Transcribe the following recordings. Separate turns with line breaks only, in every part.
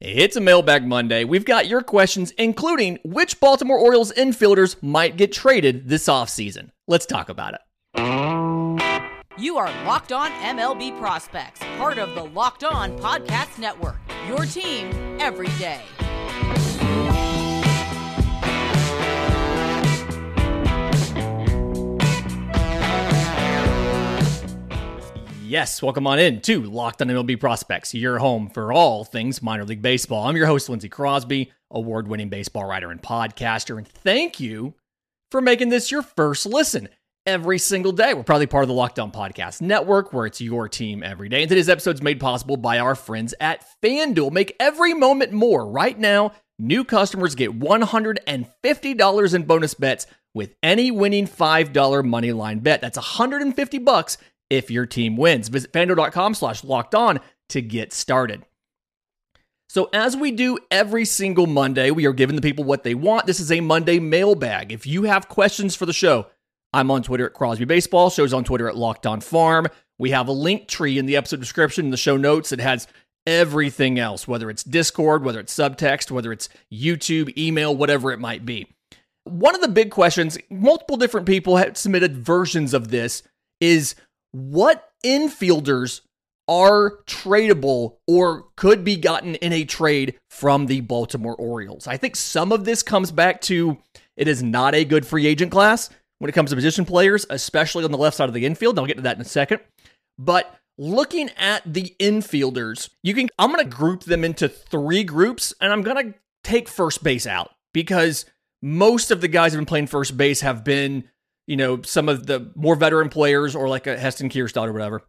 It's a mailbag Monday. We've got your questions, including which Baltimore Orioles infielders might get traded this offseason. Let's talk about it.
You are Locked On MLB Prospects, part of the Locked On Podcast Network. Your team every day.
Yes, welcome on in to Locked on MLB Prospects, your home for all things minor league baseball. I'm your host, Lindsay Crosby, award winning baseball writer and podcaster, and thank you for making this your first listen every single day. We're probably part of the Locked On Podcast Network, where it's your team every day. And today's episode is made possible by our friends at FanDuel. Make every moment more. Right now, new customers get $150 in bonus bets with any winning $5 money line bet. That's 150 bucks if your team wins. Visit fanduel.com slash locked on to get started. So, as we do every single Monday, we are giving the people what they want. This is a Monday mailbag. If you have questions for the show, I'm on Twitter at Crosby Baseball. Show's on Twitter at Locked On Farm. We have a link tree in the episode description in the show notes that has everything else, whether it's Discord, whether it's subtext, whether it's YouTube, email, whatever it might be. One of the big questions, multiple different people have submitted versions of this, is what infielders are tradable or could be gotten in a trade from the Baltimore Orioles. I think some of this comes back to it is not a good free agent class when it comes to position players, especially on the left side of the infield. I'll get to that in a second. But looking at the infielders, you can I'm going to group them into 3 groups and I'm going to take first base out because most of the guys who have been playing first base have been you know, some of the more veteran players or like a Heston Kjerstad or whatever.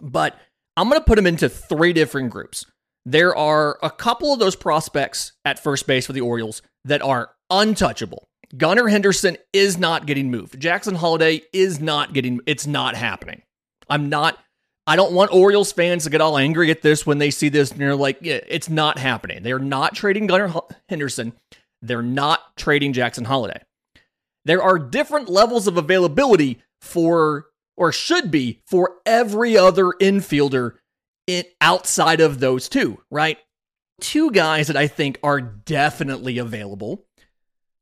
But I'm going to put them into three different groups. There are a couple of those prospects at first base for the Orioles that are untouchable. Gunnar Henderson is not getting moved. Jackson Holliday is not getting, it's not happening. I'm not, I don't want Orioles fans to get all angry at this when they see this and they're like, yeah, it's not happening. They're not trading Gunnar Henderson. They're not trading Jackson Holliday there are different levels of availability for, or should be, for every other infielder in, outside of those two, right? Two guys that I think are definitely available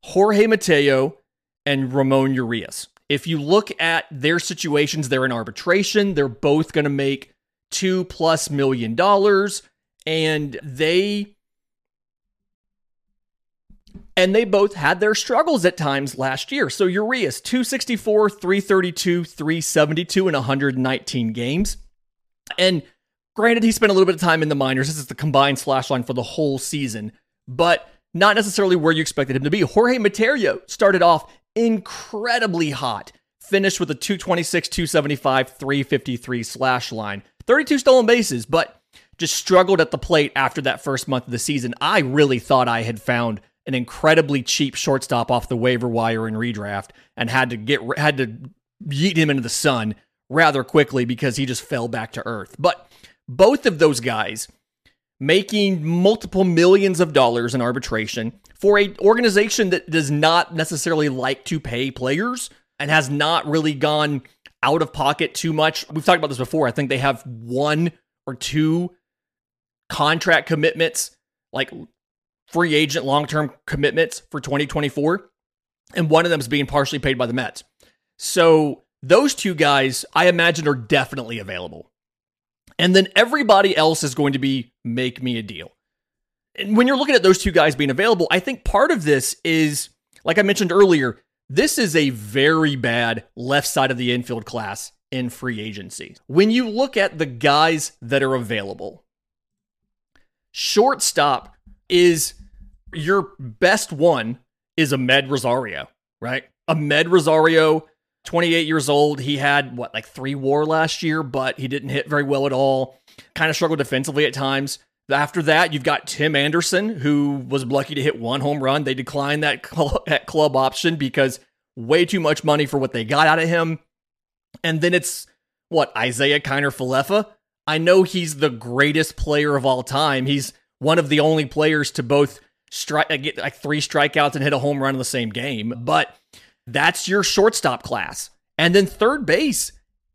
Jorge Mateo and Ramon Urias. If you look at their situations, they're in arbitration. They're both going to make two plus million dollars, and they and they both had their struggles at times last year. So Urias, 264, 332, 372 in 119 games. And granted, he spent a little bit of time in the minors. This is the combined slash line for the whole season, but not necessarily where you expected him to be. Jorge Mateo started off incredibly hot, finished with a 226, 275, 353 slash line, 32 stolen bases, but just struggled at the plate after that first month of the season. I really thought I had found an incredibly cheap shortstop off the waiver wire in redraft and had to get had to yeet him into the sun rather quickly because he just fell back to earth. But both of those guys making multiple millions of dollars in arbitration for a organization that does not necessarily like to pay players and has not really gone out of pocket too much. We've talked about this before. I think they have one or two contract commitments like free agent long term commitments for 2024, and one of them is being partially paid by the Mets. So those two guys, I imagine, are definitely available. And then everybody else is going to be make me a deal. And when you're looking at those two guys being available, I think part of this is, like I mentioned earlier, this is a very bad left side of the infield class in free agency. When you look at the guys that are available, shortstop is your best one is Amed Rosario, right? Amed Rosario, 28 years old. He had what, like three war last year, but he didn't hit very well at all. Kind of struggled defensively at times. After that, you've got Tim Anderson, who was lucky to hit one home run. They declined that club, that club option because way too much money for what they got out of him. And then it's what Isiah Kiner-Falefa. I know he's the greatest player of all time. He's one of the only players to both strike uh, get like three strikeouts and hit a home run in the same game. But that's your shortstop class. And then third base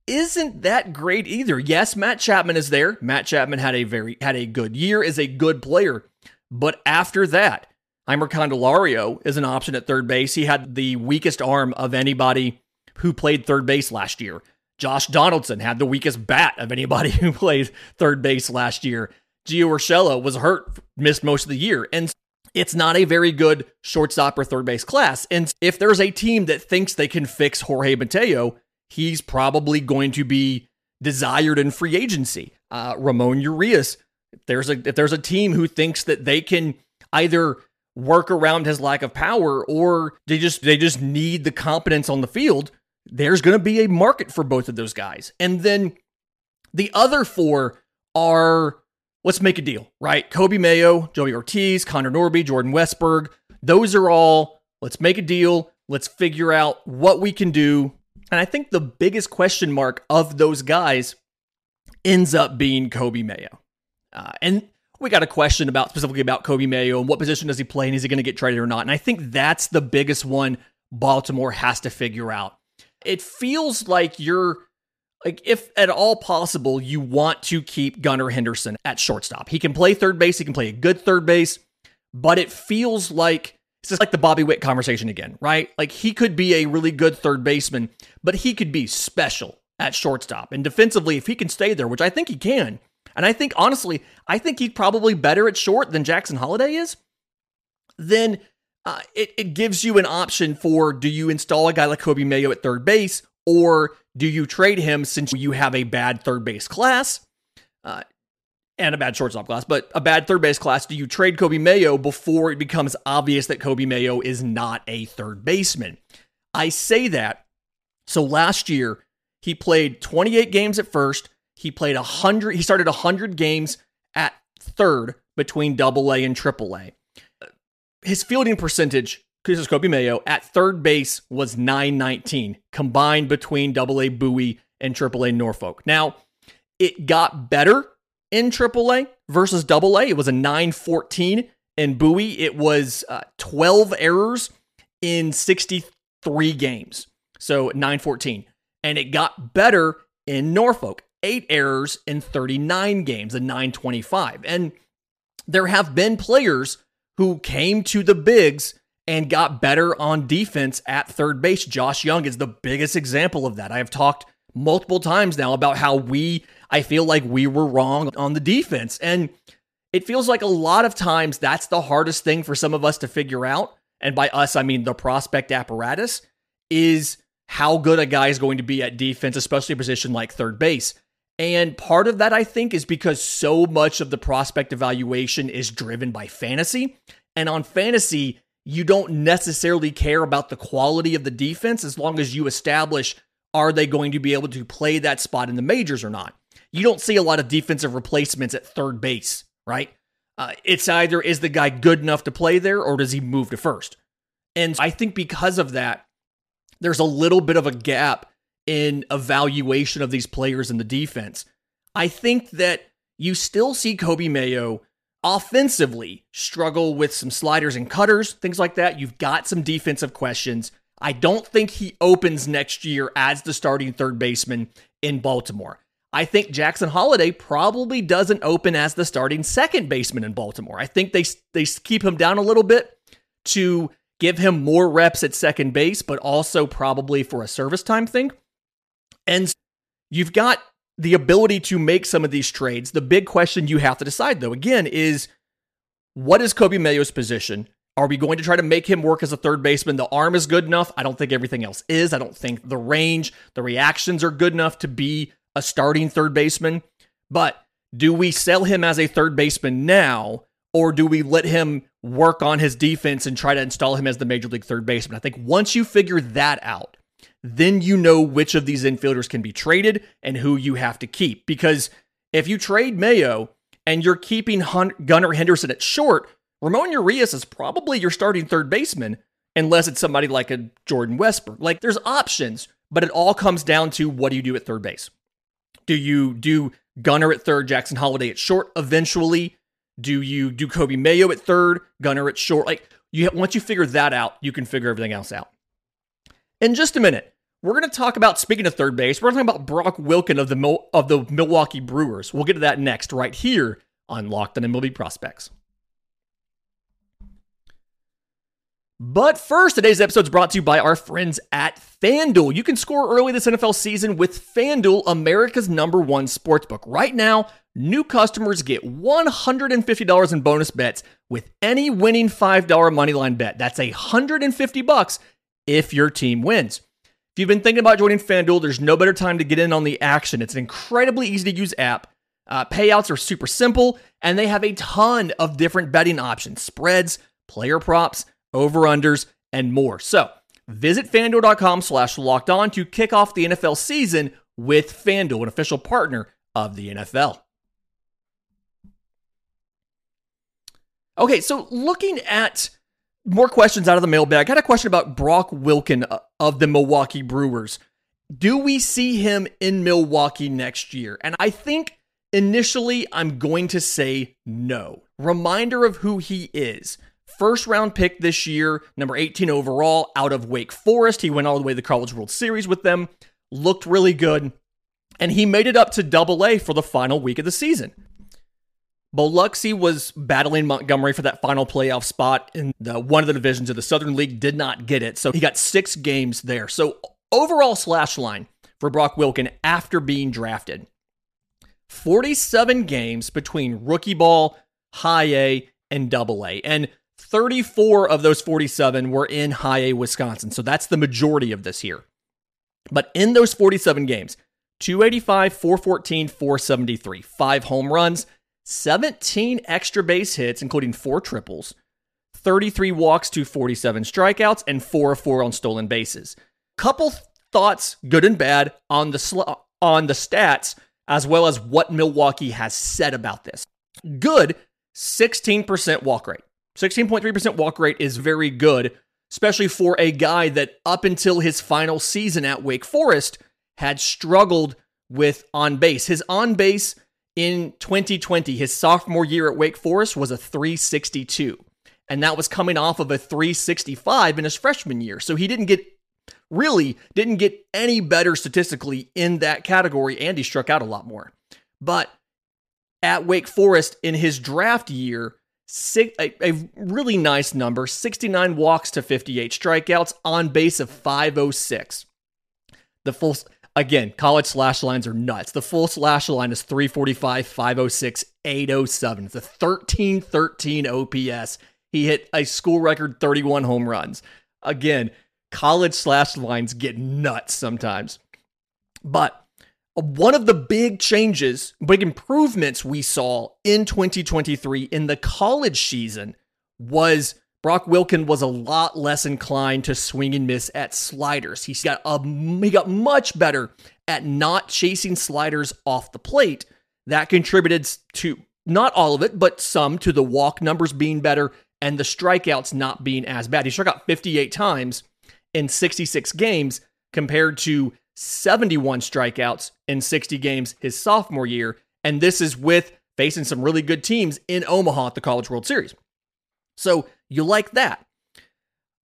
isn't that great either. Yes, Matt Chapman is there. Matt Chapman had a very had a good year, is a good player. But after that, Jeimer Candelario is an option at third base. He had the weakest arm of anybody who played third base last year. Josh Donaldson had the weakest bat of anybody who played third base last year. Gio Urshela was hurt, missed most of the year. And it's not a very good shortstop or third base class. And if there's a team that thinks they can fix Jorge Mateo, he's probably going to be desired in free agency. Uh, Ramon Urias, if there's a if there's a team who thinks that they can either work around his lack of power or they just they just need the competence on the field, there's going to be a market for both of those guys. And then the other four are let's make a deal, right? Coby Mayo, Joey Ortiz, Connor Norby, Jordan Westburg, Those are all let's make a deal. Let's figure out what we can do. And I think the biggest question mark of those guys ends up being Coby Mayo. Uh, and we got a question about specifically about Coby Mayo and what position does he play and is he going to get traded or not? And I think that's the biggest one Baltimore has to figure out. It feels like you're like if at all possible you want to keep Gunnar Henderson at shortstop. He can play third base, he can play a good third base, but it feels like it's just like the Bobby Witt conversation again, right? Like he could be a really good third baseman, but he could be special at shortstop. And defensively, if he can stay there, which I think he can, and I think honestly, I think he's probably better at short than Jackson Holliday is, then uh, it, it gives you an option for do you install a guy like Coby Mayo at third base or do you trade him since you have a bad third base class uh, and a bad shortstop class, but a bad third base class? Do you trade Coby Mayo before it becomes obvious that Coby Mayo is not a third baseman? I say that. So last year, he played 28 games at first, he played 100, he started 100 games at third between double A and triple A. His fielding percentage, it's Coby Mayo, at third base was 919, combined between double A Bowie and triple A Norfolk. Now, it got better in triple A versus double A. It was a 914 in Bowie. It was uh, 12 errors in 63 games. So 914. And it got better in Norfolk eight errors in 39 games, a 925. And there have been players who came to the bigs and got better on defense at third base. Josh Jung is the biggest example of that. I have talked multiple times now about how we, I feel like we were wrong on the defense. And it feels like a lot of times that's the hardest thing for some of us to figure out. And by us, I mean the prospect apparatus is how good a guy is going to be at defense, especially a position like third base. And part of that, I think, is because so much of the prospect evaluation is driven by fantasy. And on fantasy, you don't necessarily care about the quality of the defense as long as you establish are they going to be able to play that spot in the majors or not. You don't see a lot of defensive replacements at third base, right? Uh, it's either is the guy good enough to play there or does he move to first? And I think because of that, there's a little bit of a gap in evaluation of these players in the defense. I think that you still see Coby Mayo offensively struggle with some sliders and cutters, things like that. You've got some defensive questions. I don't think he opens next year as the starting third baseman in Baltimore. I think Jackson Holliday probably doesn't open as the starting second baseman in Baltimore. I think they they keep him down a little bit to give him more reps at second base, but also probably for a service time thing. And you've got the ability to make some of these trades. The big question you have to decide, though, again, is what is Coby Mayo's position? Are we going to try to make him work as a third baseman? The arm is good enough. I don't think everything else is. I don't think the range, the reactions are good enough to be a starting third baseman. But do we sell him as a third baseman now, or do we let him work on his defense and try to install him as the major league third baseman? I think once you figure that out, then you know which of these infielders can be traded and who you have to keep. Because if you trade Mayo and you're keeping Hun- Gunnar Henderson at short, Ramon Urias is probably your starting third baseman, unless it's somebody like a Jordan Westbrook. Like there's options, but it all comes down to what do you do at third base? Do you do Gunnar at third, Jackson Holliday at short eventually? Do you do Coby Mayo at third, Gunnar at short? Like you once you figure that out, you can figure everything else out. In just a minute, we're going to talk about speaking of third base. We're going to talk about Brock Wilken of the of the Milwaukee Brewers. We'll get to that next, right here on Locked On MLB Prospects. But first, today's episode is brought to you by our friends at FanDuel. You can score early this NFL season with FanDuel, America's number one sportsbook. Right now, new customers get $150 in bonus bets with any winning $5 moneyline bet. That's 150 bucks if your team wins. If you've been thinking about joining FanDuel, there's no better time to get in on the action. It's an incredibly easy to use app. Uh, payouts are super simple, and they have a ton of different betting options spreads, player props, over unders, and more. So visit fanduel.com slash locked on to kick off the NFL season with FanDuel, an official partner of the NFL. Okay, so looking at more questions out of the mailbag, I got a question about Brock Wilken uh, of the Milwaukee Brewers. Do we see him in Milwaukee next year? And I think initially I'm going to say no. Reminder of who he is. First round pick this year, number 18 overall, out of Wake Forest. He went all the way to the College World Series with them, looked really good, and he made it up to double A for the final week of the season. Biloxi was battling Montgomery for that final playoff spot in the, one of the divisions of the Southern League, did not get it. So he got six games there. So overall slash line for Brock Wilken after being drafted 47 games between rookie ball, high A, and double A. And 34 of those 47 were in high A Wisconsin. So that's the majority of this here. But in those 47 games, 285, 414, 473, five home runs, 17 extra base hits, including four triples, 33 walks to 47 strikeouts, and four of four on stolen bases. Couple thoughts, good and bad, on the sl- on the stats, as well as what Milwaukee has said about this. Good, 16% walk rate. 16.3% walk rate is very good, especially for a guy that up until his final season at Wake Forest had struggled with on base. His on base in 2020, his sophomore year at Wake Forest, was a 362. And that was coming off of a 365 in his freshman year. So he didn't get really didn't get any better statistically in that category and he struck out a lot more. But at Wake Forest in his draft year, six, a, a, really nice number 69 walks to 58 strikeouts on base of 506. The full, again, college slash lines are nuts. The full slash line is 345, 506, 807. It's a 13 13 OPS. He hit a school record 31 home runs. Again, college slash lines get nuts sometimes. But one of the big changes, big improvements we saw in 2023 in the college season was Brock Wilken was a lot less inclined to swing and miss at sliders. He got a, he got much better at not chasing sliders off the plate. That contributed to not all of it, but some to the walk numbers being better and the strikeouts not being as bad. He struck out 58 times in 66 games compared to 71 strikeouts in 60 games his sophomore year. And this is with facing some really good teams in Omaha at the College World Series. So you like that.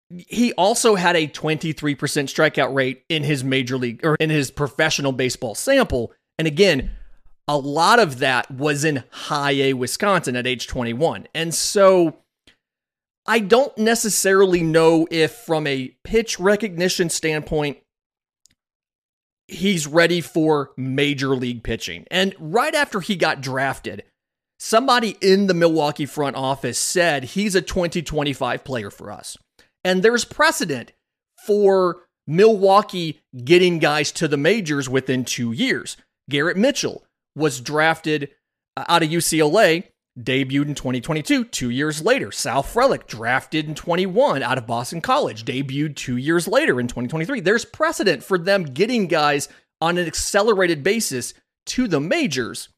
He also had a 23% strikeout rate in his major league or in his professional baseball sample. And again, a lot of that was in high A Wisconsin at age 21. And so I don't necessarily know if, from a pitch recognition standpoint, he's ready for major league pitching. And right after he got drafted, somebody in the Milwaukee front office said he's a 2025 player for us. And there's precedent for Milwaukee getting guys to the majors within two years. Garrett Mitchell was drafted uh, out of UCLA debuted in 2022, two years later. Sal Frelick, drafted in 21 out of Boston College, debuted two years later in 2023. There's precedent for them getting guys on an accelerated basis to the majors.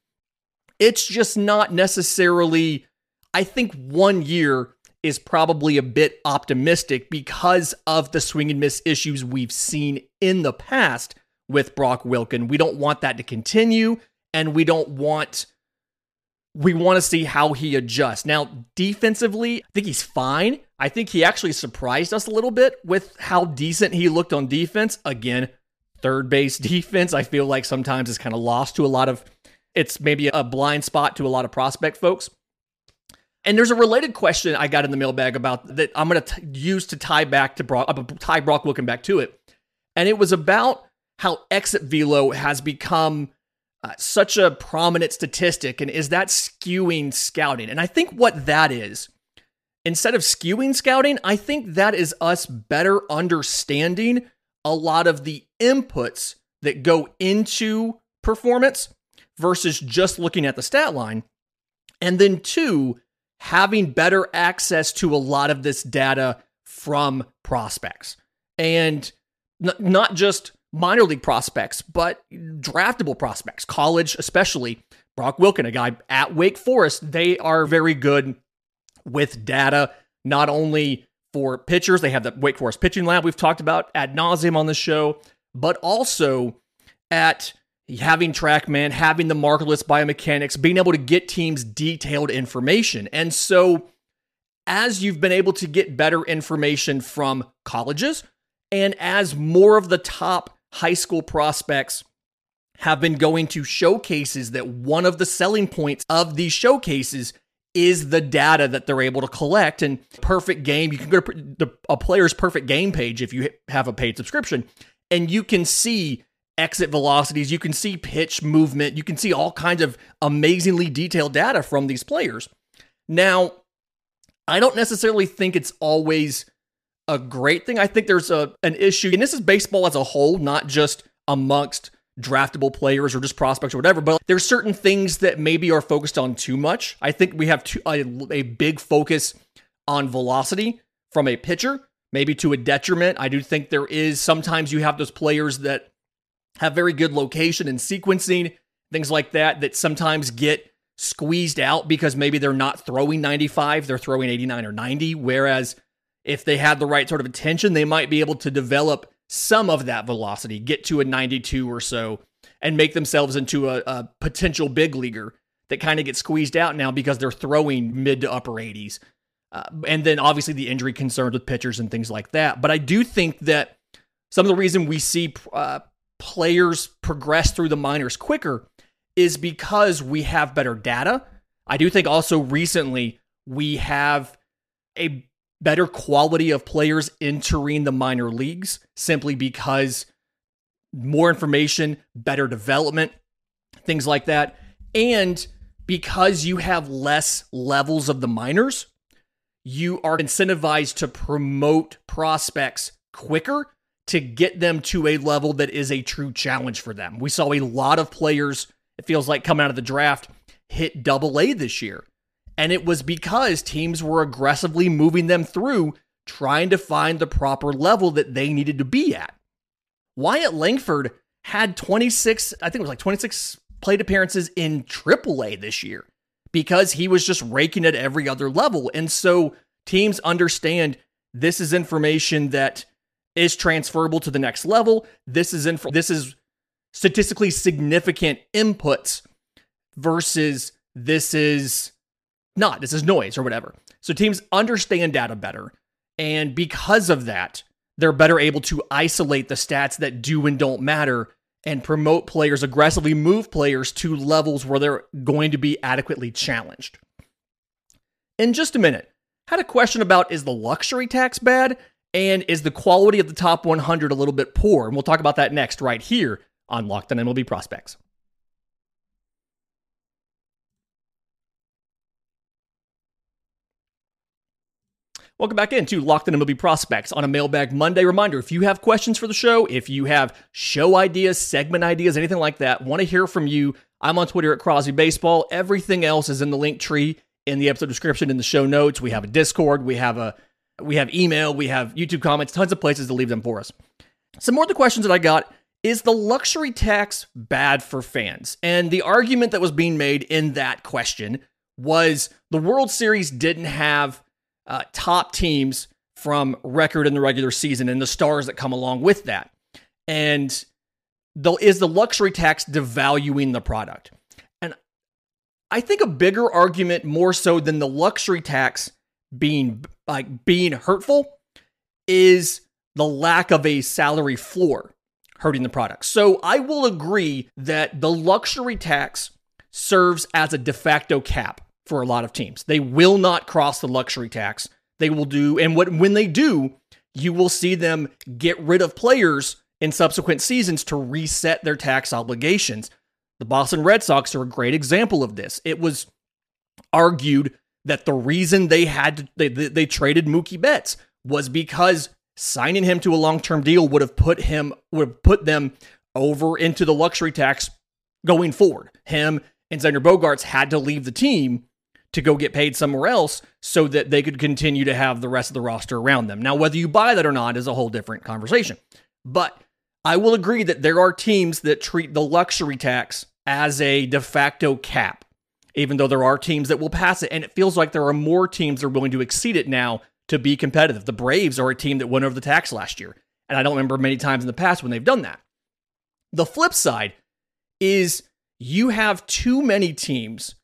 It's just not necessarily, I think one year is probably a bit optimistic because of the swing and miss issues we've seen in the past with Brock Wilken. We don't want that to continue, and we don't want we want to see how he adjusts. Now, defensively, I think he's fine. I think he actually surprised us a little bit with how decent he looked on defense. Again, third base defense, I feel like sometimes is kind of lost to a lot of it's maybe a blind spot to a lot of prospect folks. And there's a related question I got in the mailbag about that I'm going to use to tie back to Brock, uh, tie Brock Wilken back to it. And it was about how exit velo has become uh, such a prominent statistic. And is that skewing scouting? And I think what that is, instead of skewing scouting, I think that is us better understanding a lot of the inputs that go into performance versus just looking at the stat line. And then, two, having better access to a lot of this data from prospects and n- not just minor league prospects, but draftable prospects, college especially. Brock Wilken, a guy at Wake Forest, they are very good with data, not only for pitchers, they have the Wake Forest pitching lab we've talked about ad nauseum on the show, but also at having TrackMan, having the markerless biomechanics, being able to get teams detailed information. And so, as you've been able to get better information from colleges, and as more of the top high school prospects have been going to showcases, that one of the selling points of these showcases is the data that they're able to collect. And perfect game, you can go to a player's perfect game page if you have a paid subscription, and you can see exit velocities, you can see pitch movement, you can see all kinds of amazingly detailed data from these players. Now, I don't necessarily think it's always a great thing. I think there's a an issue, and this is baseball as a whole, not just amongst draftable players or just prospects or whatever, but there's certain things that maybe are focused on too much. I think we have too, a, a big focus on velocity from a pitcher, maybe to a detriment. I do think there is sometimes you have those players that have very good location and sequencing, things like that, that sometimes get squeezed out because maybe they're not throwing 95, they're throwing 89 or 90. Whereas if they had the right sort of attention, they might be able to develop some of that velocity, get to a 92 or so, and make themselves into a, a potential big leaguer that kind of gets squeezed out now because they're throwing mid to upper 80s. Uh, and then obviously the injury concerns with pitchers and things like that. But I do think that some of the reason we see uh, players progress through the minors quicker is because we have better data. I do think also recently we have a better quality of players entering the minor leagues simply because more information, better development, things like that. And because you have less levels of the minors, you are incentivized to promote prospects quicker to get them to a level that is a true challenge for them. We saw a lot of players, it feels like coming out of the draft, hit double A this year. And it was because teams were aggressively moving them through, trying to find the proper level that they needed to be at. Wyatt Langford had 26, I think it was like 26 plate appearances in AAA this year because he was just raking at every other level. And so teams understand this is information that is transferable to the next level. This is inf- this is statistically significant inputs versus this is not. This is noise or whatever. So teams understand data better. And because of that, they're better able to isolate the stats that do and don't matter and promote players, aggressively move players to levels where they're going to be adequately challenged. In just a minute, had a question about is the luxury tax bad? And is the quality of the top 100 a little bit poor? And we'll talk about that next, right here on Locked on MLB Prospects. Welcome back into Locked on MLB Prospects on a Mailbag Monday. Reminder if you have questions for the show, if you have show ideas, segment ideas, anything like that, want to hear from you, I'm on Twitter at Crosby Baseball. Everything else is in the link tree in the episode description in the show notes. We have a Discord, we have a we have email, we have YouTube comments, tons of places to leave them for us. Some more of the questions that I got is the luxury tax bad for fans? And the argument that was being made in that question was the World Series didn't have uh, top teams from record in the regular season and the stars that come along with that. And the, is the luxury tax devaluing the product? And I think a bigger argument, more so than the luxury tax being like being hurtful is the lack of a salary floor. hurting the product. So I will agree that the luxury tax serves as a de facto cap for a lot of teams. They will not cross the luxury tax. They will do, and what when they do, you will see them get rid of players in subsequent seasons to reset their tax obligations. The Boston Red Sox are a great example of this. It was argued that the reason they had to, they, they, they traded Mookie Betts was because signing him to a long-term deal would have put him would have put them over into the luxury tax going forward. Him and Xander Bogaerts had to leave the team to go get paid somewhere else so that they could continue to have the rest of the roster around them. Now, whether you buy that or not is a whole different conversation. But I will agree that there are teams that treat the luxury tax as a de facto cap, even though there are teams that will pass it. And it feels like there are more teams that are willing to exceed it now to be competitive. The Braves are a team that went over the tax last year. And I don't remember many times in the past when they've done that. The flip side is you have too many teams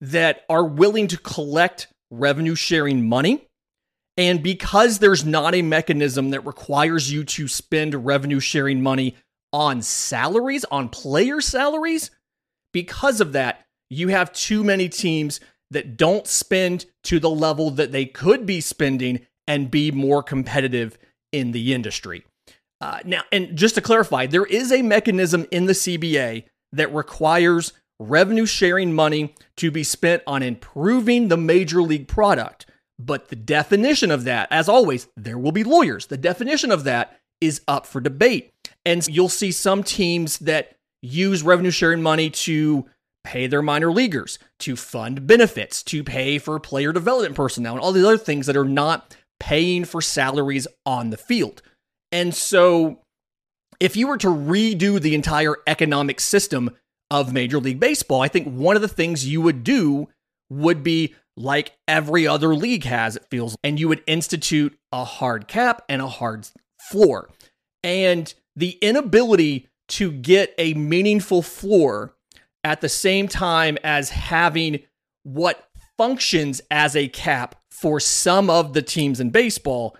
that are willing to collect revenue sharing money. And because there's not a mechanism that requires you to spend revenue sharing money on salaries, on player salaries, because of that, you have too many teams that don't spend to the level that they could be spending and be more competitive in the industry. Uh, now, and just to clarify, there is a mechanism in the CBA that requires revenue sharing money to be spent on improving the major league product. But the definition of that, as always, there will be lawyers. The definition of that is up for debate. And you'll see some teams that use revenue sharing money to pay their minor leaguers, to fund benefits, to pay for player development personnel, and all these other things that are not paying for salaries on the field. And so, if you were to redo the entire economic system of Major League Baseball, I think one of the things you would do would be like every other league has, it feels, and you would institute a hard cap and a hard floor. And the inability to get a meaningful floor at the same time as having what functions as a cap for some of the teams in baseball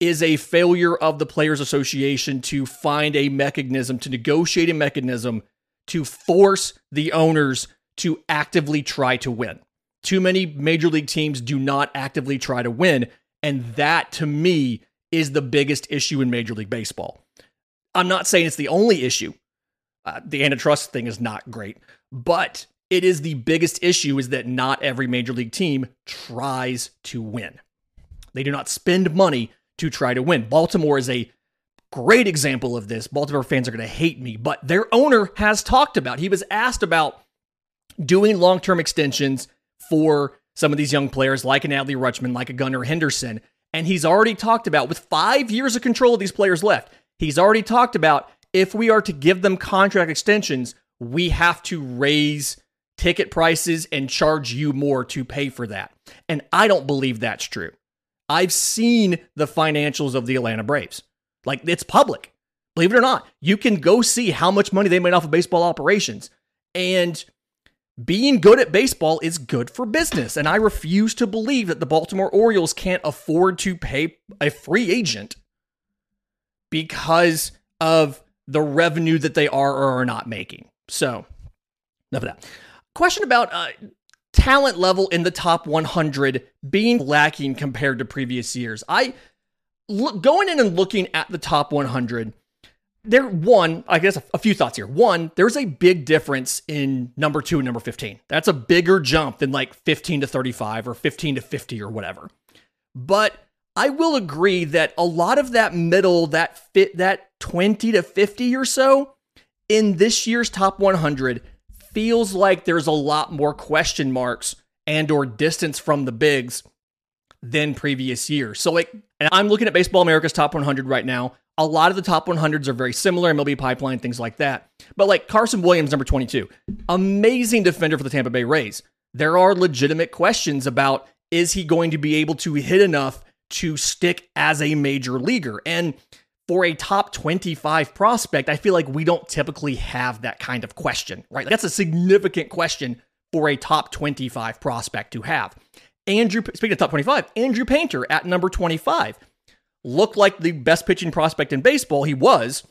is a failure of the Players Association to find a mechanism, to negotiate a mechanism to force the owners to actively try to win. Too many major league teams do not actively try to win. And that to me is the biggest issue in Major League Baseball. I'm not saying it's the only issue. Uh, the antitrust thing is not great, but it is the biggest issue is that not every major league team tries to win. They do not spend money to try to win. Baltimore is a great example of this. Baltimore fans are going to hate me, but their owner has talked about, he was asked about doing long term extensions for some of these young players, like an Adley Rutschman, like a Gunnar Henderson. And he's already talked about, with five years of control of these players left, he's already talked about if we are to give them contract extensions, we have to raise ticket prices and charge you more to pay for that. And I don't believe that's true. I've seen the financials of the Atlanta Braves. Like it's public. Believe it or not, you can go see how much money they made off of baseball operations. And being good at baseball is good for business. And I refuse to believe that the Baltimore Orioles can't afford to pay a free agent because of the revenue that they are or are not making. So, enough of that. Question about uh, talent level in the top 100 being lacking compared to previous years. I look, going in and looking at the top 100, there one, I guess a, a, few thoughts here. One, there's a big difference in number 2 and number 15. That's a bigger jump than like 15 to 35 or 15 to 50 or whatever. But I will agree that a lot of that middle, that fit that 20 to 50 or so in this year's top 100 feels like there's a lot more question marks and or distance from the bigs than previous years. So like and I'm looking at Baseball America's top 100 right now. A lot of the top 100s are very similar, MLB pipeline, things like that. But like Carson Williams, number 22, amazing defender for the Tampa Bay Rays. There are legitimate questions about is he going to be able to hit enough to stick as a major leaguer? And for a top 25 prospect, I feel like we don't typically have that kind of question, right? That's a significant question for a top 25 prospect to have. Andrew, speaking of top 25, Andrew Painter at number 25 looked like the best pitching prospect in baseball. He was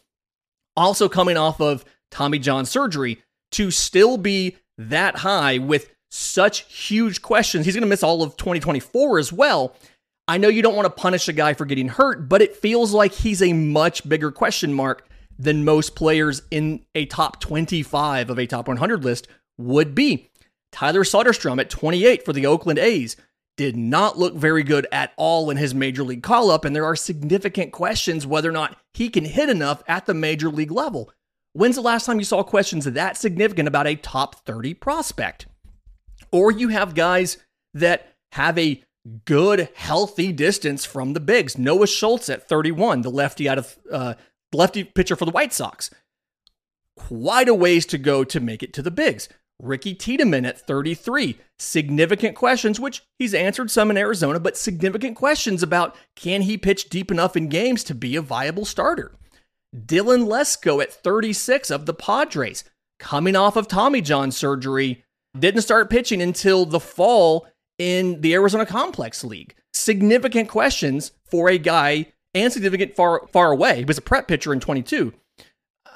Also coming off of Tommy John surgery to still be that high with such huge questions. He's going to miss all of 2024 as well. I know you don't want to punish a guy for getting hurt, but it feels like he's a much bigger question mark than most players in a top 25 of a top 100 list would be. Tyler Soderstrom at 28 for the Oakland A's did not look very good at all in his major league call up, and there are significant questions whether or not he can hit enough at the major league level. When's the last time you saw questions that significant about a top 30 prospect? Or you have guys that have a good, healthy distance from the bigs. Noah Schultz at 31, the lefty out of uh, lefty pitcher for the White Sox. Quite a ways to go to make it to the bigs. Ricky Tiedemann at 33. Significant questions, which he's answered some in Arizona, but significant questions about can he pitch deep enough in games to be a viable starter? Dylan Lesko at 36 of the Padres, coming off of Tommy John surgery, didn't start pitching until the fall in the Arizona Complex League. Significant questions for a guy and significant far far away. He was a prep pitcher in 22 uh,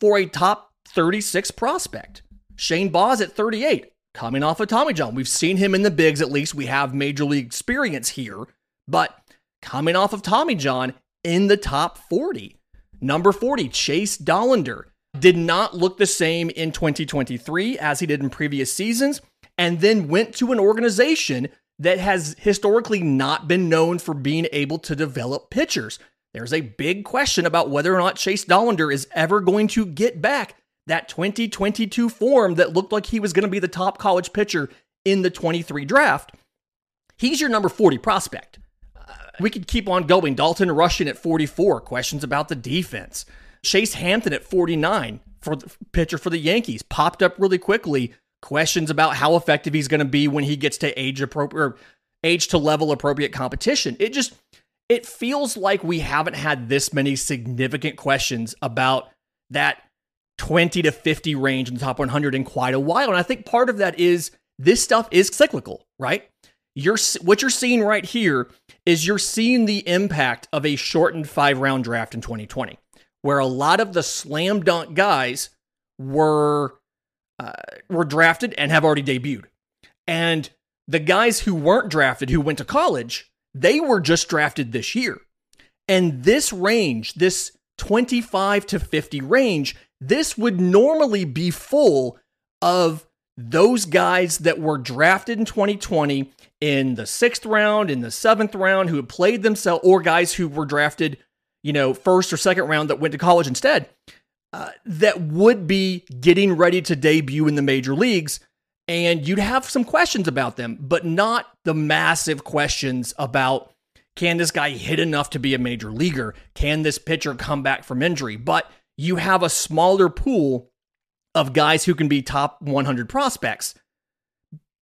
for a top 36 prospect. Shane Baz at 38, coming off of Tommy John. We've seen him in the bigs, at least we have major league experience here, but coming off of Tommy John in the top 40. Number 40, Chase Dollander. Did not look the same in 2023 as he did in previous seasons, and then went to an organization that has historically not been known for being able to develop pitchers. There's a big question about whether or not Chase Dollander is ever going to get back that 2022 form that looked like he was going to be the top college pitcher in the 23 draft. He's your number 40 prospect. We could keep on going. Dalton Rushing at 44, questions about the defense. Chase Hampton at 49 for the pitcher for the Yankees popped up really quickly. Questions about how effective he's going to be when he gets to age appropriate age to level appropriate competition. It just it feels like we haven't had this many significant questions about that 20 to 50 range in the top 100 in quite a while. And I think part of that is this stuff is cyclical, right? You're what you're seeing right here is you're seeing the impact of a shortened five round draft in 2020, where a lot of the slam dunk guys were uh, were drafted and have already debuted, and the guys who weren't drafted who went to college, they were just drafted this year, and this range, this 25 to 50 range this would normally be full of those guys that were drafted in 2020 in the sixth round, in the seventh round, who had played themselves, or guys who were drafted, you know, first or second round that went to college instead, that would be getting ready to debut in the major leagues. And you'd have some questions about them, but not the massive questions about can this guy hit enough to be a major leaguer? Can this pitcher come back from injury? But you have a smaller pool of guys who can be top 100 prospects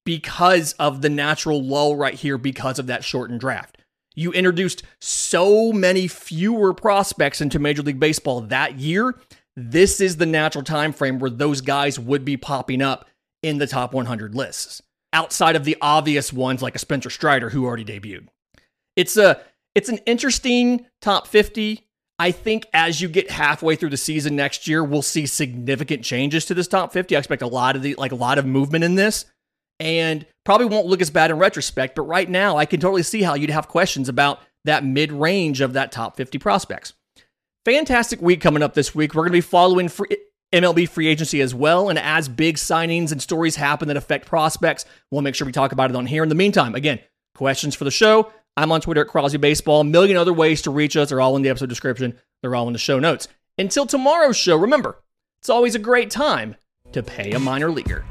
because of the natural lull right here because of that shortened draft. You introduced so many fewer prospects into Major League Baseball that year. This is the natural time frame where those guys would be popping up in the top 100 lists outside of the obvious ones like a Spencer Strider who already debuted. It's a it's an interesting top 50 I think as you get halfway through the season next year, we'll see significant changes to this top 50. I expect a lot of the like a lot of movement in this and probably won't look as bad in retrospect, but right now I can totally see how you'd have questions about that mid-range of that top 50 prospects. Fantastic week coming up this week. We're going to be following free, MLB free agency as well. And as big signings and stories happen that affect prospects, we'll make sure we talk about it on here. In the meantime, again, questions for the show, I'm on Twitter at Crosby Baseball. A million other ways to reach us. They're all in the episode description. They're all in the show notes. Until tomorrow's show, remember, it's always a great time to pay a minor leaguer.